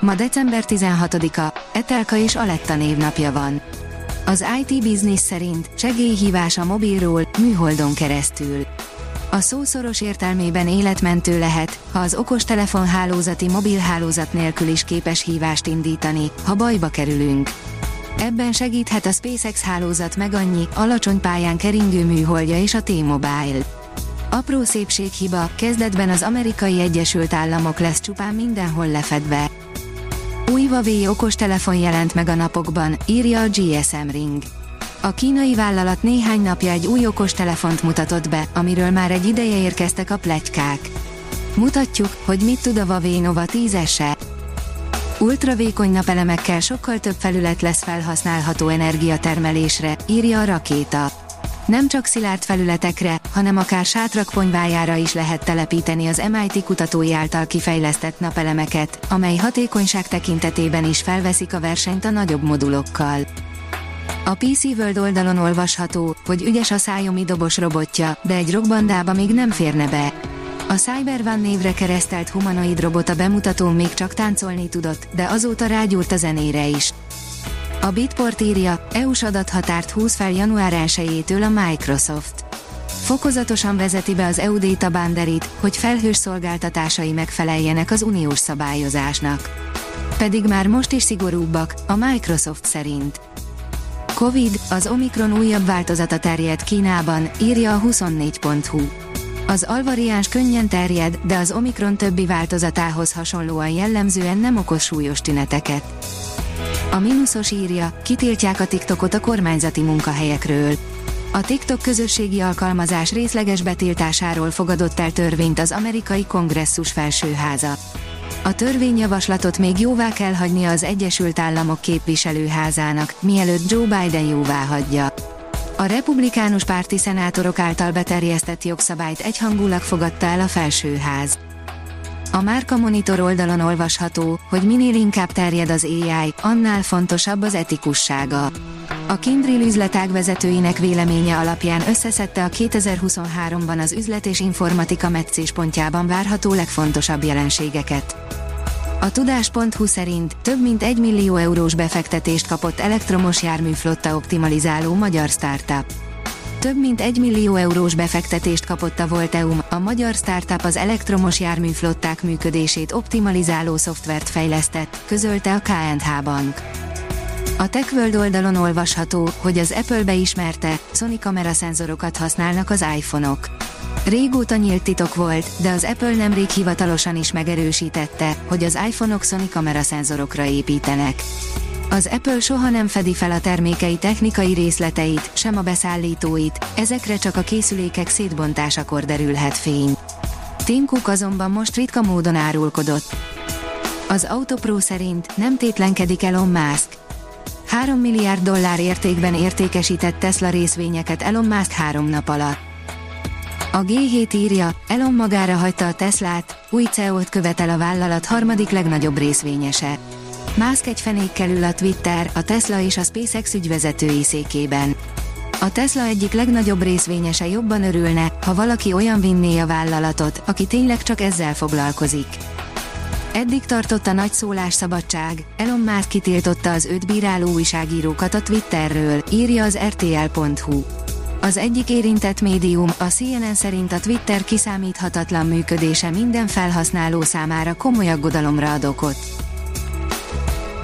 Ma december 16-a, Etelka és Aletta névnapja van. Az IT Business szerint segélyhívás a mobilról, műholdon keresztül. A szószoros értelmében életmentő lehet, ha az okostelefon hálózati mobilhálózat nélkül is képes hívást indítani, ha bajba kerülünk. Ebben segíthet a SpaceX hálózat meg annyi, alacsony pályán keringő műholdja és a T-Mobile. Apró szépséghiba, kezdetben az amerikai Egyesült Államok lesz csupán mindenhol lefedve. Új Huawei okostelefon jelent meg a napokban, írja a GSM Ring. A kínai vállalat néhány napja egy új okostelefont mutatott be, amiről már egy ideje érkeztek a pletykák. Mutatjuk, hogy mit tud a Huawei Nova 10-ese. Ultravékony napelemekkel sokkal több felület lesz felhasználható energiatermelésre, írja a rakéta. Nem csak szilárd felületekre, hanem akár sátrak ponyvájára is lehet telepíteni az MIT kutatói által kifejlesztett napelemeket, amely hatékonyság tekintetében is felveszik a versenyt a nagyobb modulokkal. A PC World oldalon olvasható, hogy ügyes a szájomi dobos robotja, de egy rockbandába még nem férne be. A Cybervan névre keresztelt humanoid robot a bemutatón még csak táncolni tudott, de azóta rágyúrt a zenére is. A Bitport írja, EU-s adathatárt húz fel január 1-től a Microsoft. Fokozatosan vezeti be az EU Data Boundary-t, hogy felhős szolgáltatásai megfeleljenek az uniós szabályozásnak. Pedig már most is szigorúbbak, a Microsoft szerint. Covid, az Omikron újabb változata terjed Kínában, írja a 24.hu. Az alvariáns könnyen terjed, de az Omikron többi változatához hasonlóan jellemzően nem okoz súlyos tüneteket. A mínuszos írja, kitiltják a TikTokot a kormányzati munkahelyekről. A TikTok közösségi alkalmazás részleges betiltásáról fogadott el törvényt az amerikai kongresszus felsőháza. A törvényjavaslatot még jóvá kell hagynia az Egyesült Államok képviselőházának, mielőtt Joe Biden jóvá hagyja. A republikánus párti szenátorok által beterjesztett jogszabályt egyhangulag fogadta el a felsőház. A Márka Monitor oldalon olvasható, hogy minél inkább terjed az AI, annál fontosabb az etikussága. A Kindrill üzletág vezetőinek véleménye alapján összeszedte a 2023-ban az üzlet és informatika meccéspontjában várható legfontosabb jelenségeket. A tudás.hu szerint több mint 1 millió eurós befektetést kapott elektromos járműflotta optimalizáló magyar startup. Több mint 1 millió eurós befektetést kapott a Volteum, a magyar startup az elektromos járműflották működését optimalizáló szoftvert fejlesztett, közölte a KNH Bank. A TechWorld oldalon olvasható, hogy az Apple beismerte, Sony kameraszenzorokat használnak az iPhone-ok. Régóta nyílt titok volt, de az Apple nemrég hivatalosan is megerősítette, hogy az iPhone-ok Sony kameraszenzorokra építenek. Az Apple soha nem fedi fel a termékei technikai részleteit, sem a beszállítóit, ezekre csak a készülékek szétbontásakor derülhet fény. Tim Cook azonban most ritka módon árulkodott. Az Autopro szerint nem tétlenkedik Elon Musk. 3 milliárd dollár értékben értékesített Tesla részvényeket Elon Musk három nap alatt. A G7 írja, Elon magára hagyta a Teslát, új CEO-t követel a vállalat harmadik legnagyobb részvényese. Musk egy fenékkel ül a Twitter, a Tesla és a SpaceX ügyvezetői székében. A Tesla egyik legnagyobb részvényese jobban örülne, ha valaki olyan vinné a vállalatot, aki tényleg csak ezzel foglalkozik. Eddig tartott a nagy szólásszabadság, Elon Musk kitiltotta az őt bíráló újságírókat a Twitterről, írja az rtl.hu. Az egyik érintett médium, a CNN szerint a Twitter kiszámíthatatlan működése minden felhasználó számára komoly aggodalomra ad okot.